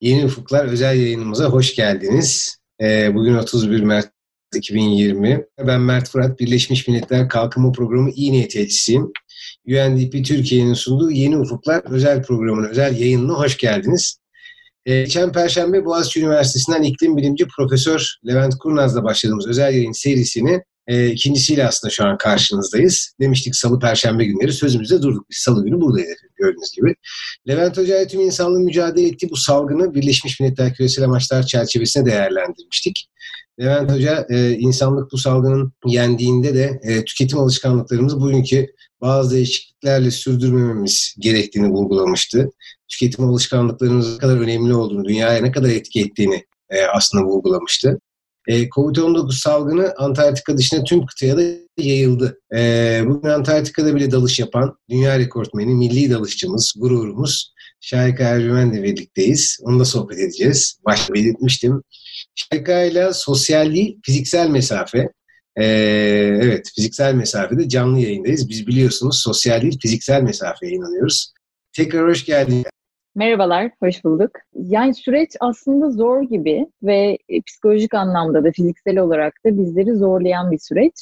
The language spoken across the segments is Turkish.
Yeni Ufuklar özel yayınımıza hoş geldiniz. Ee, bugün 31 Mart 2020. Ben Mert Fırat, Birleşmiş Milletler Kalkınma Programı İyi Niyet Elçisiyim. UNDP Türkiye'nin sunduğu Yeni Ufuklar özel programının özel yayınına hoş geldiniz. Ee, geçen Perşembe Boğaziçi Üniversitesi'nden iklim bilimci Profesör Levent Kurnaz'la başladığımız özel yayın serisini e, ikincisiyle aslında şu an karşınızdayız. Demiştik salı perşembe günleri sözümüzde durduk. Biz salı günü buradayız gördüğünüz gibi. Levent Hoca tüm insanlığın mücadele ettiği bu salgını Birleşmiş Milletler Küresel Amaçlar çerçevesinde değerlendirmiştik. Levent Hoca e, insanlık bu salgının yendiğinde de e, tüketim alışkanlıklarımızı bugünkü bazı değişikliklerle sürdürmememiz gerektiğini vurgulamıştı. Tüketim alışkanlıklarımızın ne kadar önemli olduğunu, dünyaya ne kadar etki ettiğini e, aslında vurgulamıştı. E, Covid-19 salgını Antarktika dışında tüm kıtaya da yayıldı. E, bugün Antarktika'da bile dalış yapan dünya rekortmeni, milli dalışçımız, gururumuz Şahika Ercümen'le birlikteyiz. Onunla sohbet edeceğiz. Başta belirtmiştim. Şahika ile sosyal değil, fiziksel mesafe. Ee, evet, fiziksel mesafede canlı yayındayız. Biz biliyorsunuz sosyal değil, fiziksel mesafeye inanıyoruz. Tekrar hoş geldin. Merhabalar, hoş bulduk. Yani süreç aslında zor gibi ve e, psikolojik anlamda da fiziksel olarak da bizleri zorlayan bir süreç.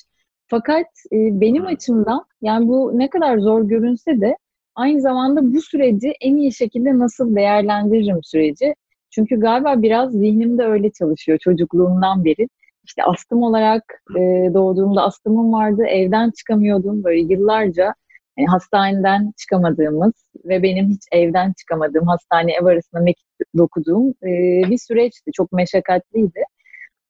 Fakat e, benim açımdan yani bu ne kadar zor görünse de aynı zamanda bu süreci en iyi şekilde nasıl değerlendiririm süreci. Çünkü galiba biraz zihnimde öyle çalışıyor çocukluğumdan beri. İşte astım olarak e, doğduğumda astımım vardı, evden çıkamıyordum böyle yıllarca yani hastaneden çıkamadığımız ve benim hiç evden çıkamadığım, hastane ev arasında mektup dokuduğum e, bir süreçti. Çok meşakkatliydi.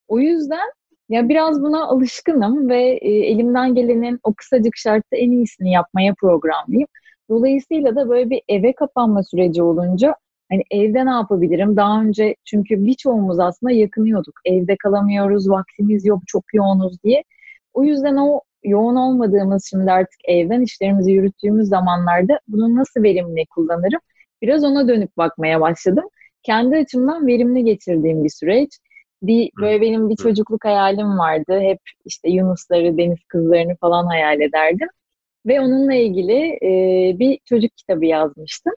O yüzden ya biraz buna alışkınım ve e, elimden gelenin o kısacık şartta en iyisini yapmaya programlıyım. Dolayısıyla da böyle bir eve kapanma süreci olunca hani evde ne yapabilirim? Daha önce çünkü birçoğumuz aslında yakınıyorduk. Evde kalamıyoruz, vaktimiz yok, çok yoğunuz diye. O yüzden o yoğun olmadığımız şimdi artık evden işlerimizi yürüttüğümüz zamanlarda bunu nasıl verimli kullanırım? Biraz ona dönüp bakmaya başladım. Kendi açımdan verimli geçirdiğim bir süreç. Bir böyle benim bir çocukluk hayalim vardı. Hep işte Yunusları, deniz kızlarını falan hayal ederdim. Ve onunla ilgili e, bir çocuk kitabı yazmıştım.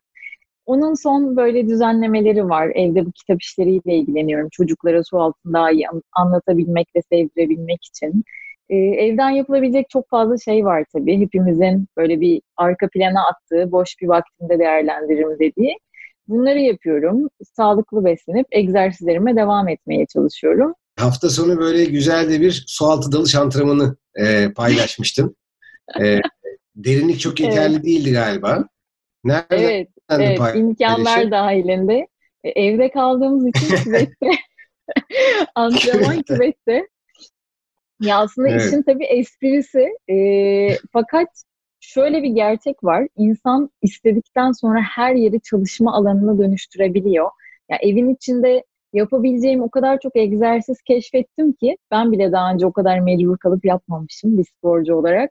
Onun son böyle düzenlemeleri var. Evde bu kitap işleriyle ilgileniyorum. Çocuklara su iyi anlatabilmek ve sevdirebilmek için. Ee, evden yapılabilecek çok fazla şey var tabii. Hepimizin böyle bir arka plana attığı, boş bir vaktinde değerlendiririm dediği. Bunları yapıyorum. Sağlıklı beslenip egzersizlerime devam etmeye çalışıyorum. Hafta sonu böyle güzel de bir sualtı dalış antrenmanı e, paylaşmıştım. e, derinlik çok yeterli evet. değildi galiba. Nerede evet, evet imkanlar dahilinde. E, evde kaldığımız için küvette antrenman küvette ya aslında evet. işin tabii esprisi e, fakat şöyle bir gerçek var. İnsan istedikten sonra her yeri çalışma alanına dönüştürebiliyor. Ya evin içinde yapabileceğim o kadar çok egzersiz keşfettim ki ben bile daha önce o kadar mecbur kalıp yapmamışım bir sporcu olarak.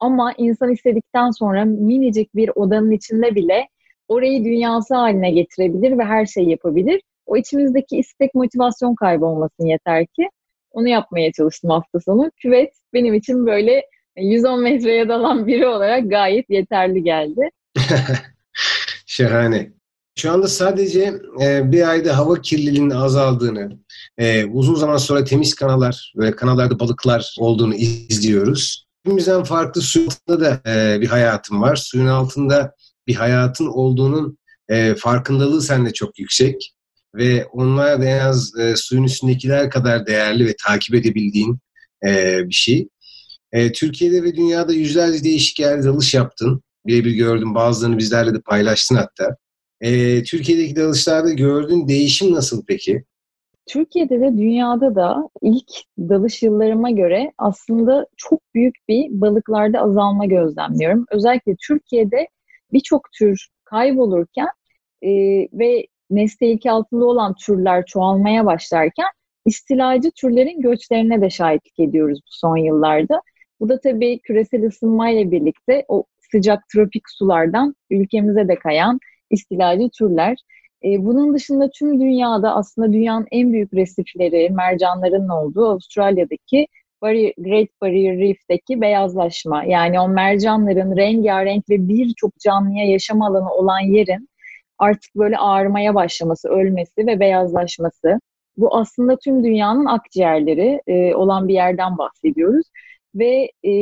Ama insan istedikten sonra minicik bir odanın içinde bile orayı dünyası haline getirebilir ve her şeyi yapabilir. O içimizdeki istek motivasyon kaybolmasın yeter ki. Onu yapmaya çalıştım hafta sonu. Küvet benim için böyle 110 metreye dalan biri olarak gayet yeterli geldi. Şahane. Şu anda sadece e, bir ayda hava kirliliğinin azaldığını, e, uzun zaman sonra temiz kanallar, böyle kanallarda balıklar olduğunu izliyoruz. Hepimizden farklı suyun altında da e, bir hayatım var. Suyun altında bir hayatın olduğunun e, farkındalığı sende çok yüksek ve onlar da en az e, suyun üstündekiler kadar değerli ve takip edebildiğin e, bir şey. E, Türkiye'de ve dünyada yüzlerce değişik yerde dalış yaptın. Birebir gördüm. Bazılarını bizlerle de paylaştın hatta. E, Türkiye'deki dalışlarda gördüğün değişim nasıl peki? Türkiye'de de dünyada da ilk dalış yıllarıma göre aslında çok büyük bir balıklarda azalma gözlemliyorum. Özellikle Türkiye'de birçok tür kaybolurken e, ve nesli tehlike altında olan türler çoğalmaya başlarken istilacı türlerin göçlerine de şahitlik ediyoruz bu son yıllarda. Bu da tabii küresel ısınmayla birlikte o sıcak tropik sulardan ülkemize de kayan istilacı türler. Ee, bunun dışında tüm dünyada aslında dünyanın en büyük resifleri, mercanların olduğu Avustralya'daki Great Barrier Reef'teki beyazlaşma. Yani o mercanların rengarenk ve birçok canlıya yaşam alanı olan yerin artık böyle ağarmaya başlaması, ölmesi ve beyazlaşması. Bu aslında tüm dünyanın akciğerleri e, olan bir yerden bahsediyoruz. Ve e,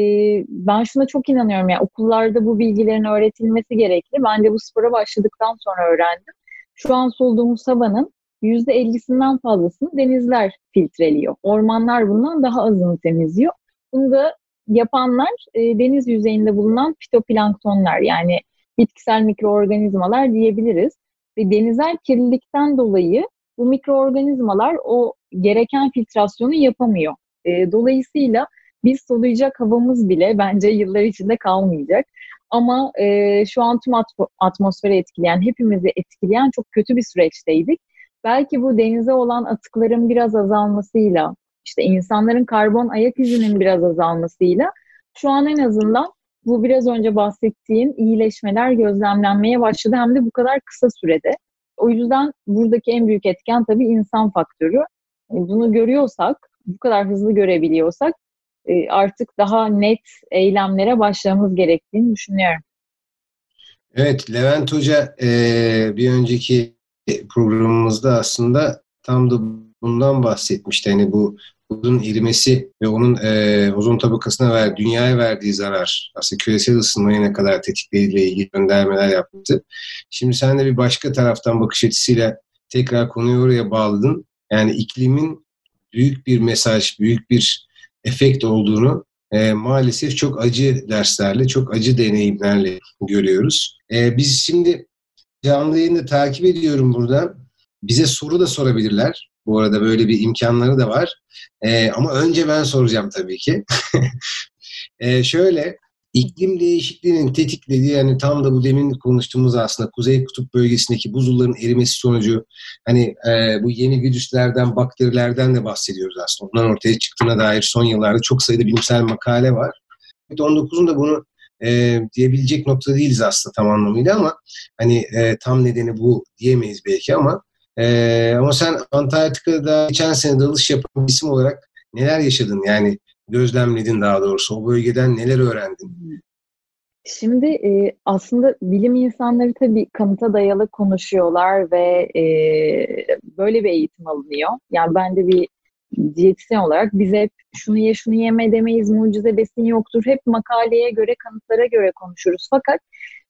ben şuna çok inanıyorum. Yani okullarda bu bilgilerin öğretilmesi gerekli. Ben de bu spora başladıktan sonra öğrendim. Şu an solduğumuz havanın %50'sinden fazlasını denizler filtreliyor. Ormanlar bundan daha azını temizliyor. Bunu da yapanlar e, deniz yüzeyinde bulunan fitoplanktonlar yani bitkisel mikroorganizmalar diyebiliriz. Ve denizel kirlilikten dolayı bu mikroorganizmalar o gereken filtrasyonu yapamıyor. E, dolayısıyla biz soluyacak havamız bile bence yıllar içinde kalmayacak. Ama e, şu an tüm atmosferi etkileyen, hepimizi etkileyen çok kötü bir süreçteydik. Belki bu denize olan atıkların biraz azalmasıyla, işte insanların karbon ayak izinin biraz azalmasıyla şu an en azından bu biraz önce bahsettiğim iyileşmeler gözlemlenmeye başladı hem de bu kadar kısa sürede. O yüzden buradaki en büyük etken tabii insan faktörü. Bunu görüyorsak, bu kadar hızlı görebiliyorsak e, artık daha net eylemlere başlamamız gerektiğini düşünüyorum. Evet, Levent Hoca e, bir önceki programımızda aslında tam da bundan bahsetmişti. Hani bu buzun erimesi ve onun e, ozon tabakasına ver, dünyaya verdiği zarar, aslında küresel ısınmayı ne kadar tetiklediğiyle ilgili göndermeler yaptı. Şimdi sen de bir başka taraftan bakış açısıyla tekrar konuyu oraya bağladın. Yani iklimin büyük bir mesaj, büyük bir efekt olduğunu e, maalesef çok acı derslerle, çok acı deneyimlerle görüyoruz. E, biz şimdi canlı yayını takip ediyorum burada. Bize soru da sorabilirler. Bu arada böyle bir imkanları da var. E, ama önce ben soracağım tabii ki. e, şöyle, iklim değişikliğinin tetiklediği yani tam da bu demin konuştuğumuz aslında Kuzey Kutup bölgesindeki buzulların erimesi sonucu hani e, bu yeni virüslerden, bakterilerden de bahsediyoruz aslında. Onların ortaya çıktığına dair son yıllarda çok sayıda bilimsel makale var. COVID-19'un da bunu e, diyebilecek nokta değiliz aslında tam anlamıyla ama hani e, tam nedeni bu diyemeyiz belki ama e, ama sen Antarktika'da geçen sene dalış yapan isim olarak neler yaşadın yani gözlemledin daha doğrusu o bölgeden neler öğrendin? Şimdi e, aslında bilim insanları tabii kanıta dayalı konuşuyorlar ve e, böyle bir eğitim alınıyor. Yani ben de bir diyetisyen olarak bize hep şunu ye şunu yeme demeyiz, mucize besin yoktur. Hep makaleye göre, kanıtlara göre konuşuruz. Fakat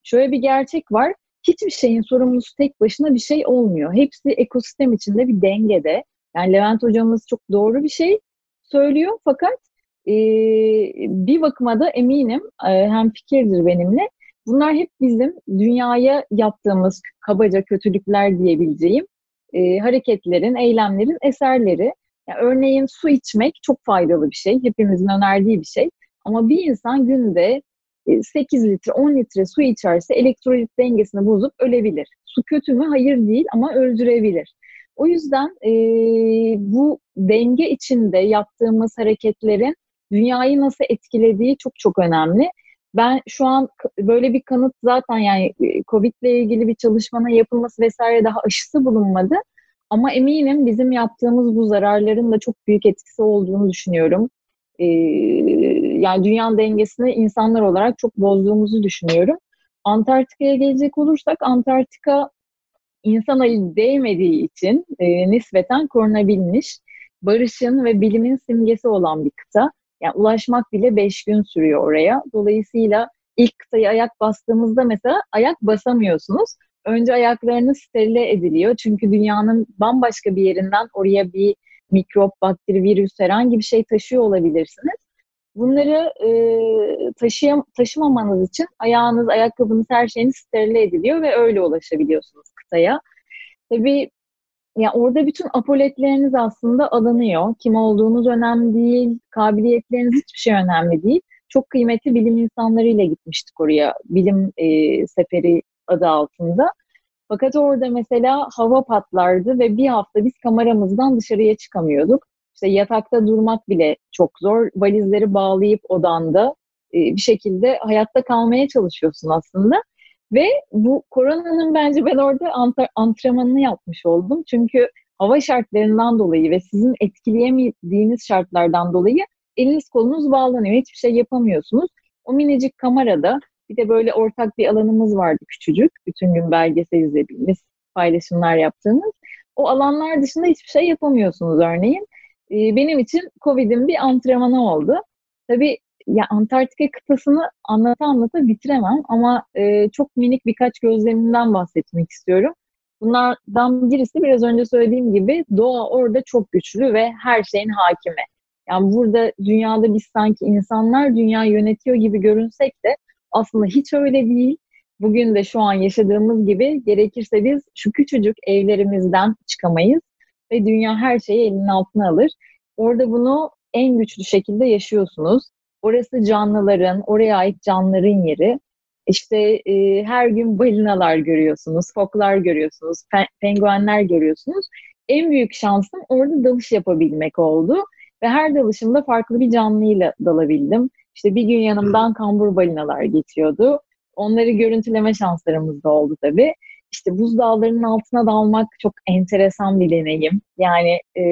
şöyle bir gerçek var. Hiçbir şeyin sorumlusu tek başına bir şey olmuyor. Hepsi ekosistem içinde bir dengede. Yani Levent hocamız çok doğru bir şey söylüyor. Fakat e, bir bakıma da eminim e, hem fikirdir benimle. Bunlar hep bizim dünyaya yaptığımız kabaca kötülükler diyebileceğim e, hareketlerin, eylemlerin eserleri. Yani örneğin su içmek çok faydalı bir şey. Hepimizin önerdiği bir şey. Ama bir insan günde 8 e, litre, 10 litre su içerse elektrolit dengesini bozup ölebilir. Su kötü mü? Hayır değil ama öldürebilir. O yüzden e, bu denge içinde yaptığımız hareketlerin dünyayı nasıl etkilediği çok çok önemli. Ben şu an böyle bir kanıt zaten yani e, Covid ile ilgili bir çalışmanın yapılması vesaire daha aşısı bulunmadı. Ama eminim bizim yaptığımız bu zararların da çok büyük etkisi olduğunu düşünüyorum. Ee, yani dünyanın dengesini insanlar olarak çok bozduğumuzu düşünüyorum. Antarktika'ya gelecek olursak Antarktika insan eli değmediği için e, nispeten korunabilmiş, barışın ve bilimin simgesi olan bir kıta. Yani ulaşmak bile 5 gün sürüyor oraya. Dolayısıyla ilk kıtayı ayak bastığımızda mesela ayak basamıyorsunuz. Önce ayaklarınız sterile ediliyor. Çünkü dünyanın bambaşka bir yerinden oraya bir mikrop, bakteri, virüs herhangi bir şey taşıyor olabilirsiniz. Bunları e, taşıyam taşımamanız için ayağınız, ayakkabınız, her şeyiniz sterile ediliyor ve öyle ulaşabiliyorsunuz kıtaya. Tabii yani orada bütün apoletleriniz aslında alınıyor. Kim olduğunuz önemli değil, kabiliyetleriniz hiçbir şey önemli değil. Çok kıymetli bilim insanlarıyla gitmiştik oraya, bilim e, seferi adı altında. Fakat orada mesela hava patlardı ve bir hafta biz kameramızdan dışarıya çıkamıyorduk. İşte yatakta durmak bile çok zor. Valizleri bağlayıp odanda e, bir şekilde hayatta kalmaya çalışıyorsun aslında. Ve bu koronanın bence ben orada antrenmanını yapmış oldum. Çünkü hava şartlarından dolayı ve sizin etkileyemediğiniz şartlardan dolayı eliniz kolunuz bağlanıyor. Hiçbir şey yapamıyorsunuz. O minicik kamerada Bir de böyle ortak bir alanımız vardı küçücük. Bütün gün belgesel izlediğimiz, paylaşımlar yaptığımız. O alanlar dışında hiçbir şey yapamıyorsunuz örneğin. Ee, benim için Covid'in bir antrenmanı oldu. Tabii ya Antarktika kıtasını anlata anlata bitiremem ama e, çok minik birkaç gözlemimden bahsetmek istiyorum. Bunlardan birisi biraz önce söylediğim gibi doğa orada çok güçlü ve her şeyin hakimi. Yani burada dünyada biz sanki insanlar dünya yönetiyor gibi görünsek de aslında hiç öyle değil. Bugün de şu an yaşadığımız gibi gerekirse biz şu küçücük evlerimizden çıkamayız ve dünya her şeyi elinin altına alır. Orada bunu en güçlü şekilde yaşıyorsunuz. Orası canlıların, oraya ait canlıların yeri. İşte e, her gün balinalar görüyorsunuz, foklar görüyorsunuz, pe- penguenler görüyorsunuz. En büyük şansım orada dalış yapabilmek oldu. Ve her dalışımda farklı bir canlıyla dalabildim. İşte bir gün yanımdan kambur balinalar geçiyordu. Onları görüntüleme şanslarımız da oldu tabii. İşte buzdağlarının altına dalmak çok enteresan bir deneyim. Yani e,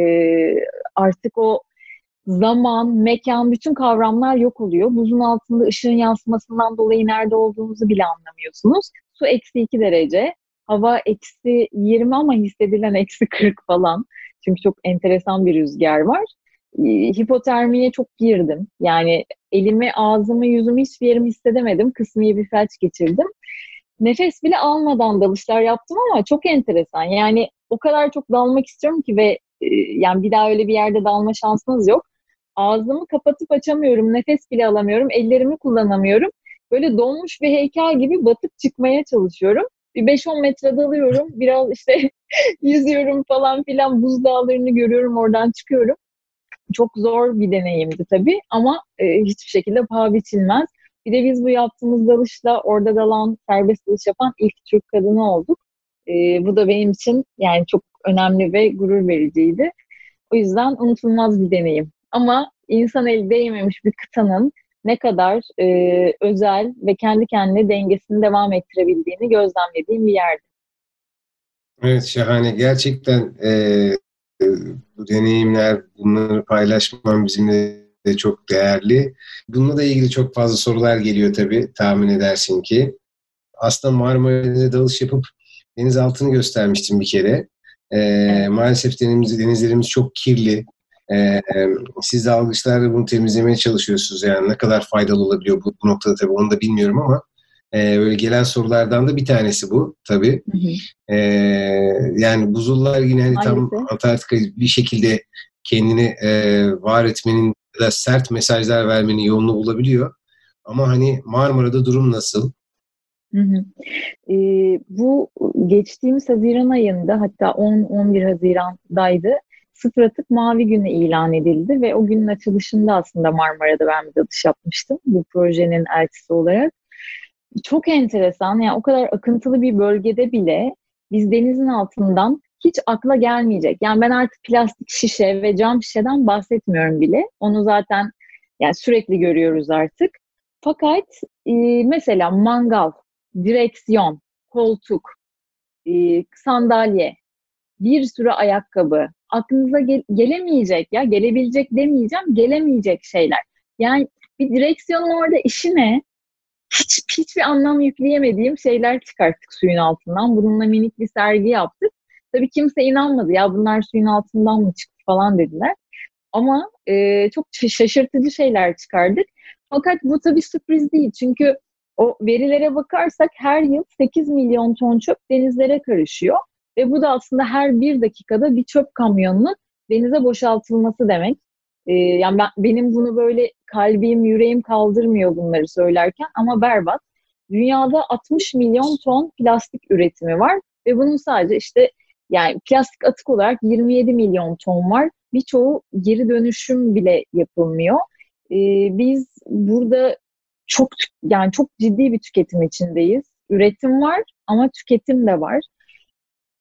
artık o zaman, mekan, bütün kavramlar yok oluyor. Buzun altında ışığın yansımasından dolayı nerede olduğunuzu bile anlamıyorsunuz. Su eksi 2 derece, hava eksi 20 ama hissedilen eksi 40 falan. Çünkü çok enteresan bir rüzgar var. Hipotermiye çok girdim. Yani elimi, ağzımı, yüzümü hiçbir yerimi hissedemedim. Kısmi bir felç geçirdim. Nefes bile almadan dalışlar yaptım ama çok enteresan. Yani o kadar çok dalmak istiyorum ki ve yani bir daha öyle bir yerde dalma şansınız yok ağzımı kapatıp açamıyorum, nefes bile alamıyorum, ellerimi kullanamıyorum. Böyle donmuş bir heykel gibi batıp çıkmaya çalışıyorum. Bir 5-10 metre dalıyorum, biraz işte yüzüyorum falan filan, buz dağlarını görüyorum, oradan çıkıyorum. Çok zor bir deneyimdi tabii ama e, hiçbir şekilde paha biçilmez. Bir de biz bu yaptığımız dalışla orada dalan, serbest dalış yapan ilk Türk kadını olduk. E, bu da benim için yani çok önemli ve gurur vericiydi. O yüzden unutulmaz bir deneyim. Ama insan eli değmemiş bir kıtanın ne kadar e, özel ve kendi kendine dengesini devam ettirebildiğini gözlemlediğim bir yerdi. Evet şahane. Gerçekten e, bu deneyimler, bunları paylaşmam bizimle de çok değerli. Bununla da ilgili çok fazla sorular geliyor tabii tahmin edersin ki. Aslında Marmara'da dalış yapıp deniz altını göstermiştim bir kere. E, evet. Maalesef denizlerimiz, denizlerimiz çok kirli. E, siz de algıçlarla bunu temizlemeye çalışıyorsunuz. Yani ne kadar faydalı olabiliyor bu, bu noktada tabii onu da bilmiyorum ama e, böyle gelen sorulardan da bir tanesi bu tabii. Hı hı. E, yani buzullar yine hani tam Antarktika bir şekilde kendini e, var etmenin ya da sert mesajlar vermenin yolunu bulabiliyor. Ama hani Marmara'da durum nasıl? Hı hı. E, bu geçtiğimiz Haziran ayında hatta 10-11 Haziran'daydı sıfır atık mavi günü ilan edildi ve o günün açılışında aslında Marmara'da ben bir dalış yapmıştım bu projenin elçisi olarak. Çok enteresan yani o kadar akıntılı bir bölgede bile biz denizin altından hiç akla gelmeyecek. Yani ben artık plastik şişe ve cam şişeden bahsetmiyorum bile. Onu zaten yani sürekli görüyoruz artık. Fakat e, mesela mangal, direksiyon, koltuk, e, sandalye, bir sürü ayakkabı, aklınıza gel- gelemeyecek ya gelebilecek demeyeceğim gelemeyecek şeyler. Yani bir direksiyonun orada işi ne? Hiç, hiçbir anlam yükleyemediğim şeyler çıkarttık suyun altından. Bununla minik bir sergi yaptık. Tabii kimse inanmadı ya bunlar suyun altından mı çıktı falan dediler. Ama e, çok şaşırtıcı şeyler çıkardık. Fakat bu tabii sürpriz değil. Çünkü o verilere bakarsak her yıl 8 milyon ton çöp denizlere karışıyor. Ve bu da aslında her bir dakikada bir çöp kamyonunun denize boşaltılması demek. Ee, yani ben, benim bunu böyle kalbim, yüreğim kaldırmıyor bunları söylerken ama berbat. Dünyada 60 milyon ton plastik üretimi var ve bunun sadece işte yani plastik atık olarak 27 milyon ton var. Birçoğu geri dönüşüm bile yapılmıyor. Ee, biz burada çok yani çok ciddi bir tüketim içindeyiz. Üretim var ama tüketim de var.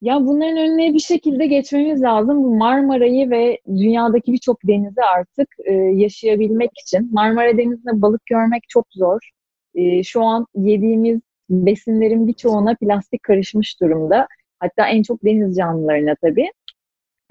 Ya bunların önüne bir şekilde geçmemiz lazım. Bu Marmara'yı ve dünyadaki birçok denizi artık e, yaşayabilmek için. Marmara Denizi'nde balık görmek çok zor. E, şu an yediğimiz besinlerin birçoğuna plastik karışmış durumda. Hatta en çok deniz canlılarına tabii.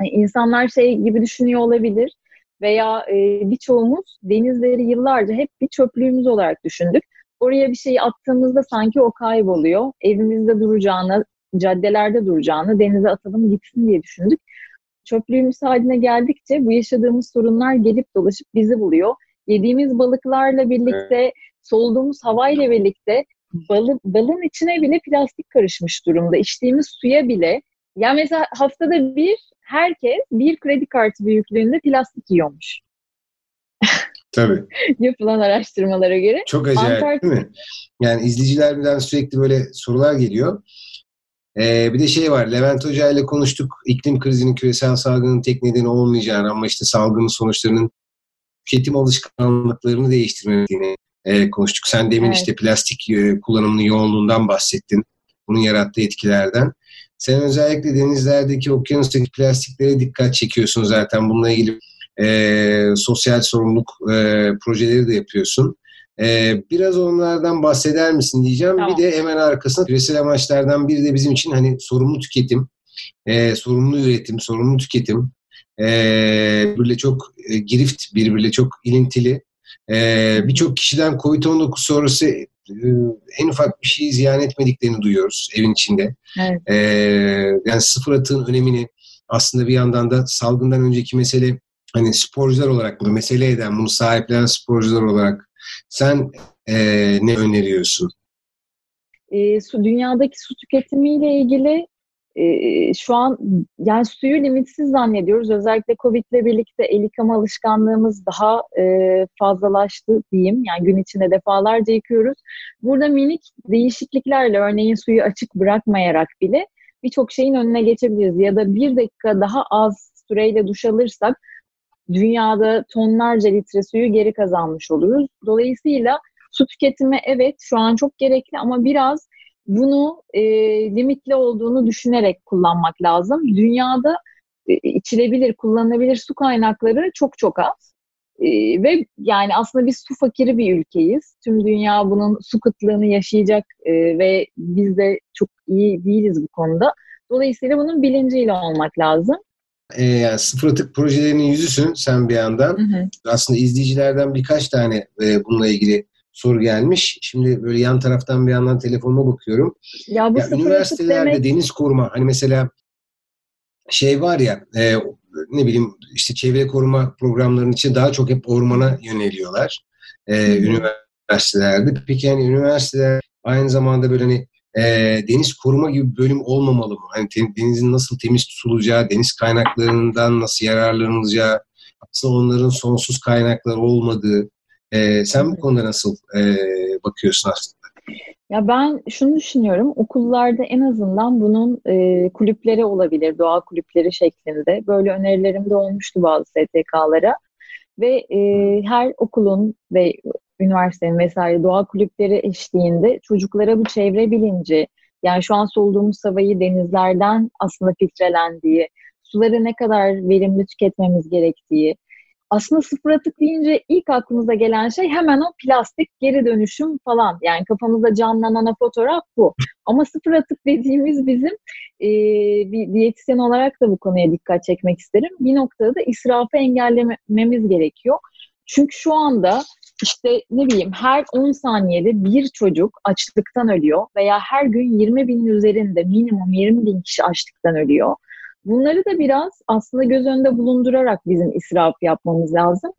Yani insanlar şey gibi düşünüyor olabilir veya e, birçoğumuz denizleri yıllarca hep bir çöplüğümüz olarak düşündük. oraya bir şey attığımızda sanki o kayboluyor. Evimizde duracağını, caddelerde duracağını denize atalım gitsin diye düşündük. Çöplüğümüz haline geldikçe bu yaşadığımız sorunlar gelip dolaşıp bizi buluyor. Yediğimiz balıklarla birlikte, evet. soluduğumuz havayla birlikte balı, balın içine bile plastik karışmış durumda. İçtiğimiz suya bile yani mesela haftada bir herkes bir kredi kartı büyüklüğünde plastik yiyormuş. Tabii. Yapılan araştırmalara göre. Çok acayip Antarktik... değil mi? Yani izleyicilerden sürekli böyle sorular geliyor. Ee, bir de şey var, Levent Hoca ile konuştuk. İklim krizinin küresel salgının tek nedeni olmayacağını ama işte salgının sonuçlarının tüketim alışkanlıklarını değiştirmediğini e, konuştuk. Sen demin evet. işte plastik e, kullanımının yoğunluğundan bahsettin. Bunun yarattığı etkilerden. Sen özellikle denizlerdeki, okyanustaki plastiklere dikkat çekiyorsun zaten. Bununla ilgili e, sosyal sorumluluk e, projeleri de yapıyorsun. E, biraz onlardan bahseder misin diyeceğim. Tamam. Bir de hemen arkasında küresel amaçlardan biri de bizim için hani sorumlu tüketim, e, sorumlu üretim, sorumlu tüketim. E, birbiriyle çok e, girift, birbiriyle çok ilintili. E, Birçok kişiden COVID-19 sonrası e, en ufak bir şey ziyan etmediklerini duyuyoruz evin içinde. Evet. E, yani sıfır atığın önemini aslında bir yandan da salgından önceki mesele hani sporcular olarak bunu mesele eden, bunu sahiplenen sporcular olarak sen e, ne öneriyorsun? E, su dünyadaki su tüketimiyle ilgili e, şu an yani suyu limitsiz zannediyoruz. Özellikle Covid ile birlikte el yıkama alışkanlığımız daha e, fazlalaştı diyeyim. Yani gün içinde defalarca yıkıyoruz. Burada minik değişikliklerle örneğin suyu açık bırakmayarak bile birçok şeyin önüne geçebiliriz. Ya da bir dakika daha az süreyle duş alırsak dünyada tonlarca litre suyu geri kazanmış oluruz. Dolayısıyla su tüketimi evet şu an çok gerekli ama biraz bunu e, limitli olduğunu düşünerek kullanmak lazım. Dünyada e, içilebilir, kullanılabilir su kaynakları çok çok az. E, ve yani aslında biz su fakiri bir ülkeyiz. Tüm dünya bunun su kıtlığını yaşayacak e, ve biz de çok iyi değiliz bu konuda. Dolayısıyla bunun bilinciyle olmak lazım e, yani sıfır atık projelerinin yüzüsün sen bir yandan. Hı hı. Aslında izleyicilerden birkaç tane e, bununla ilgili soru gelmiş. Şimdi böyle yan taraftan bir yandan telefonuma bakıyorum. Ya bu ya üniversitelerde demek... deniz koruma hani mesela şey var ya e, ne bileyim işte çevre koruma programlarının için daha çok hep ormana yöneliyorlar. E, üniversitelerde. Peki yani üniversiteler aynı zamanda böyle hani e, deniz koruma gibi bir bölüm olmamalı mı? Hani te, denizin nasıl temiz tutulacağı, deniz kaynaklarından nasıl yararlanılacağı, aslında onların sonsuz kaynaklar olmadığı. E, sen bu konuda nasıl e, bakıyorsun aslında? Ya ben şunu düşünüyorum, okullarda en azından bunun e, kulüpleri olabilir, doğa kulüpleri şeklinde. Böyle önerilerim de olmuştu bazı STK'lara. Ve e, her okulun ve üniversitenin vesaire doğa kulüpleri eşliğinde çocuklara bu çevre bilinci, yani şu an soluduğumuz havayı denizlerden aslında filtrelendiği, suları ne kadar verimli tüketmemiz gerektiği, aslında sıfır atık deyince ilk aklımıza gelen şey hemen o plastik geri dönüşüm falan. Yani kafamızda canlanan fotoğraf bu. Ama sıfır atık dediğimiz bizim e, bir diyetisyen olarak da bu konuya dikkat çekmek isterim. Bir noktada da israfı engellememiz gerekiyor. Çünkü şu anda işte ne bileyim her 10 saniyede bir çocuk açlıktan ölüyor veya her gün 20 bin üzerinde minimum 20 bin kişi açlıktan ölüyor. Bunları da biraz aslında göz önünde bulundurarak bizim israf yapmamız lazım.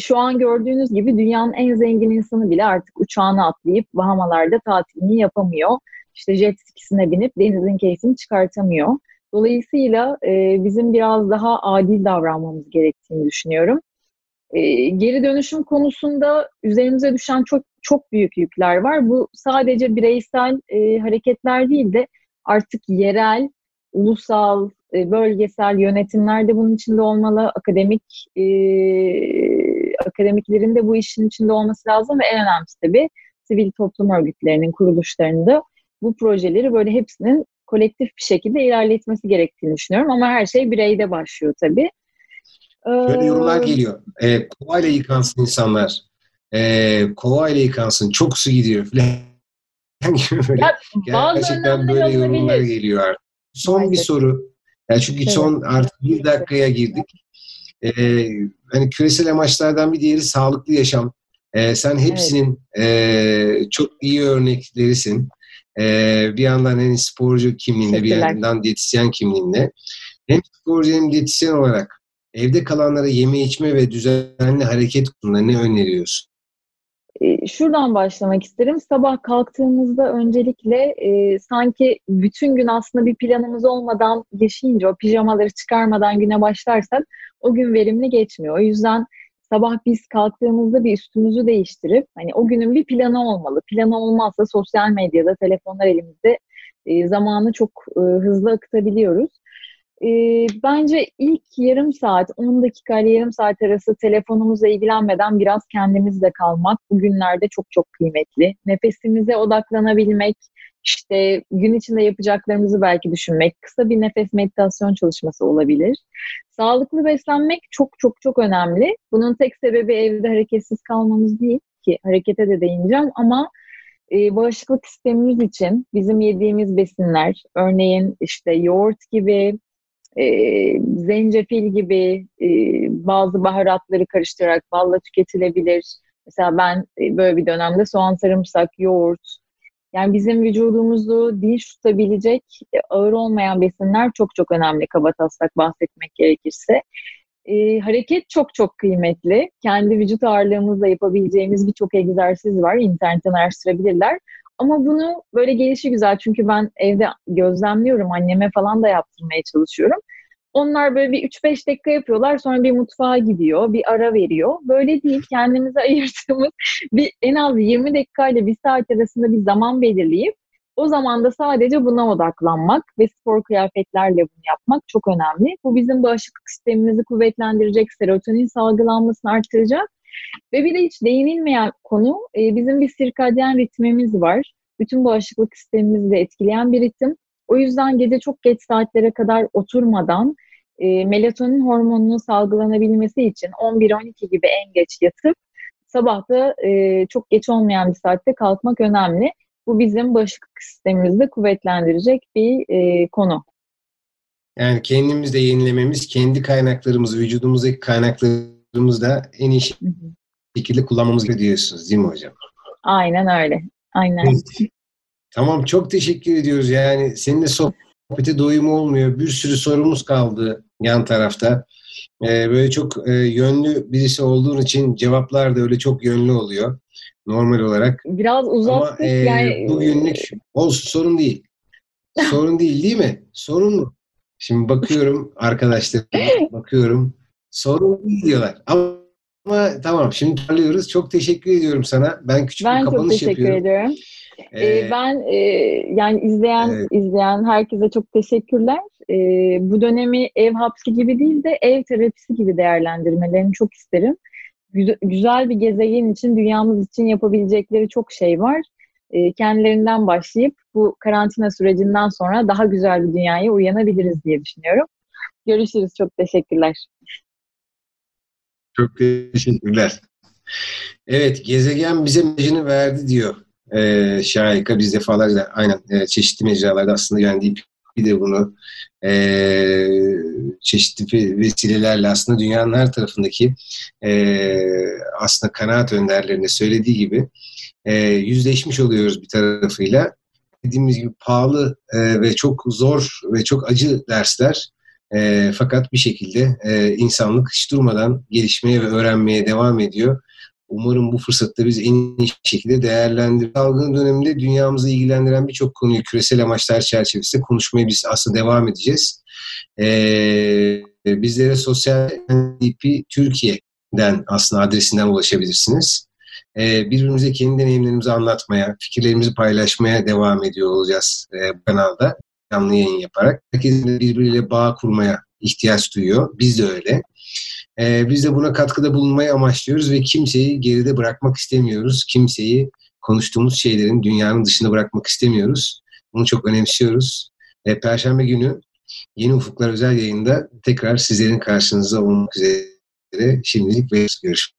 Şu an gördüğünüz gibi dünyanın en zengin insanı bile artık uçağına atlayıp Bahamalarda tatilini yapamıyor. İşte jet skisine binip denizin keyfini çıkartamıyor. Dolayısıyla bizim biraz daha adil davranmamız gerektiğini düşünüyorum. E, geri dönüşüm konusunda üzerimize düşen çok çok büyük yükler var. Bu sadece bireysel e, hareketler değil de artık yerel, ulusal, e, bölgesel yönetimler de bunun içinde olmalı. Akademik e, akademiklerin de bu işin içinde olması lazım ve en önemlisi tabii sivil toplum örgütlerinin, kuruluşlarında bu projeleri böyle hepsinin kolektif bir şekilde ilerletmesi gerektiğini düşünüyorum. Ama her şey bireyde başlıyor tabii. Böyle yorumlar geliyor. E, kovayla yıkansın insanlar. E, kovayla yıkansın. Çok su gidiyor falan. böyle, ya, gerçekten böyle yorumlar geliyor artık. Son Aynen. bir soru. Yani çünkü evet. son artık bir dakikaya girdik. Ee, hani küresel amaçlardan bir diğeri sağlıklı yaşam. E, sen hepsinin evet. e, çok iyi örneklerisin. E, bir yandan hem sporcu kimliğinde, bir yandan diyetisyen kimliğinde. Hem sporcu hem diyetisyen olarak evde kalanlara yeme içme ve düzenli hareket konusunda ne öneriyorsun? E, şuradan başlamak isterim. Sabah kalktığımızda öncelikle e, sanki bütün gün aslında bir planımız olmadan yaşayınca, o pijamaları çıkarmadan güne başlarsak o gün verimli geçmiyor. O yüzden sabah biz kalktığımızda bir üstümüzü değiştirip hani o günün bir planı olmalı. Planı olmazsa sosyal medyada, telefonlar elimizde e, zamanı çok e, hızlı akıtabiliyoruz. E, bence ilk yarım saat, 10 dakika ile yarım saat arası telefonumuzla ilgilenmeden biraz kendimizle kalmak bugünlerde çok çok kıymetli. Nefesimize odaklanabilmek, işte gün içinde yapacaklarımızı belki düşünmek, kısa bir nefes meditasyon çalışması olabilir. Sağlıklı beslenmek çok çok çok önemli. Bunun tek sebebi evde hareketsiz kalmamız değil ki harekete de değineceğim ama e, bağışıklık sistemimiz için bizim yediğimiz besinler, örneğin işte yoğurt gibi, e, zencefil gibi e, bazı baharatları karıştırarak balla tüketilebilir. Mesela ben e, böyle bir dönemde soğan, sarımsak, yoğurt, yani bizim vücudumuzu dinç tutabilecek e, ağır olmayan besinler çok çok önemli kaba taslak bahsetmek gerekirse. E, hareket çok çok kıymetli. Kendi vücut ağırlığımızla yapabileceğimiz birçok egzersiz var. İnternetten araştırabilirler. Ama bunu böyle gelişi güzel çünkü ben evde gözlemliyorum. Anneme falan da yaptırmaya çalışıyorum. Onlar böyle bir 3-5 dakika yapıyorlar sonra bir mutfağa gidiyor, bir ara veriyor. Böyle değil kendimize ayırdığımız bir en az 20 dakika ile bir saat arasında bir zaman belirleyip o zaman da sadece buna odaklanmak ve spor kıyafetlerle bunu yapmak çok önemli. Bu bizim bağışıklık sistemimizi kuvvetlendirecek, serotonin salgılanmasını arttıracak. Ve bir de hiç değinilmeyen konu e, bizim bir sirkadyen ritmimiz var. Bütün bağışıklık sistemimizi de etkileyen bir ritim. O yüzden gece çok geç saatlere kadar oturmadan e, melatonin hormonunun salgılanabilmesi için 11-12 gibi en geç yatıp sabah da e, çok geç olmayan bir saatte kalkmak önemli. Bu bizim bağışıklık sistemimizi kuvvetlendirecek bir e, konu. Yani kendimiz de yenilememiz, kendi kaynaklarımızı, vücudumuzdaki kaynaklarımızı da en iyi şekilde kullanmamız diyorsunuz değil mi hocam? Aynen öyle. Aynen. Evet. Tamam çok teşekkür ediyoruz. Yani seninle sohbete doyum olmuyor. Bir sürü sorumuz kaldı yan tarafta. Ee, böyle çok e, yönlü birisi olduğun için cevaplar da öyle çok yönlü oluyor normal olarak. Biraz uzattık Ama, e, yani. Bugünlük olsun sorun değil. sorun değil değil mi? Sorun mu? Şimdi bakıyorum arkadaşlar bakıyorum sorun değil diyorlar. Ama, ama tamam şimdi parlıyoruz. Çok teşekkür ediyorum sana. Ben küçük ben bir kapanış yapıyorum. Ben çok teşekkür ediyorum. Ee, ben e, yani izleyen evet. izleyen herkese çok teşekkürler. E, bu dönemi ev hapsi gibi değil de ev terapisi gibi değerlendirmelerini çok isterim. Güzel, güzel bir gezegen için, dünyamız için yapabilecekleri çok şey var. E, kendilerinden başlayıp bu karantina sürecinden sonra daha güzel bir dünyaya uyanabiliriz diye düşünüyorum. Görüşürüz. Çok teşekkürler. Çok teşekkürler. Evet, gezegen bize mesajını verdi diyor e, Şahika. Biz defalarca aynen e, çeşitli mecralarda aslında yani bir de bunu e, çeşitli vesilelerle aslında dünyanın her tarafındaki e, aslında kanaat önderlerine söylediği gibi e, yüzleşmiş oluyoruz bir tarafıyla. Dediğimiz gibi pahalı e, ve çok zor ve çok acı dersler e, fakat bir şekilde e, insanlık hiç durmadan gelişmeye ve öğrenmeye devam ediyor. Umarım bu fırsatta biz en iyi şekilde değerlendiririz. Salgın döneminde dünyamızı ilgilendiren birçok konuyu küresel amaçlar çerçevesinde konuşmaya biz aslında devam edeceğiz. Ee, bizlere sosyal NDP Türkiye'den aslında adresinden ulaşabilirsiniz. Ee, birbirimize kendi deneyimlerimizi anlatmaya, fikirlerimizi paylaşmaya devam ediyor olacağız e, bu kanalda canlı yayın yaparak. Herkesin birbiriyle bağ kurmaya ihtiyaç duyuyor. Biz de öyle. Ee, biz de buna katkıda bulunmayı amaçlıyoruz ve kimseyi geride bırakmak istemiyoruz. Kimseyi konuştuğumuz şeylerin dünyanın dışında bırakmak istemiyoruz. Bunu çok önemsiyoruz. Ee, Perşembe günü Yeni Ufuklar özel yayında tekrar sizlerin karşınızda olmak üzere şimdilik ve görüşmek